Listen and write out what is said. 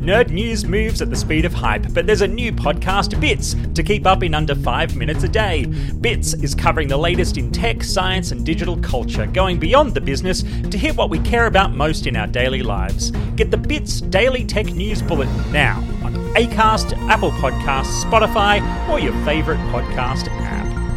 Nerd news moves at the speed of hype, but there's a new podcast, Bits, to keep up in under five minutes a day. Bits is covering the latest in tech, science, and digital culture, going beyond the business to hit what we care about most in our daily lives. Get the Bits Daily Tech News Bulletin now on Acast, Apple Podcasts, Spotify, or your favourite podcast app.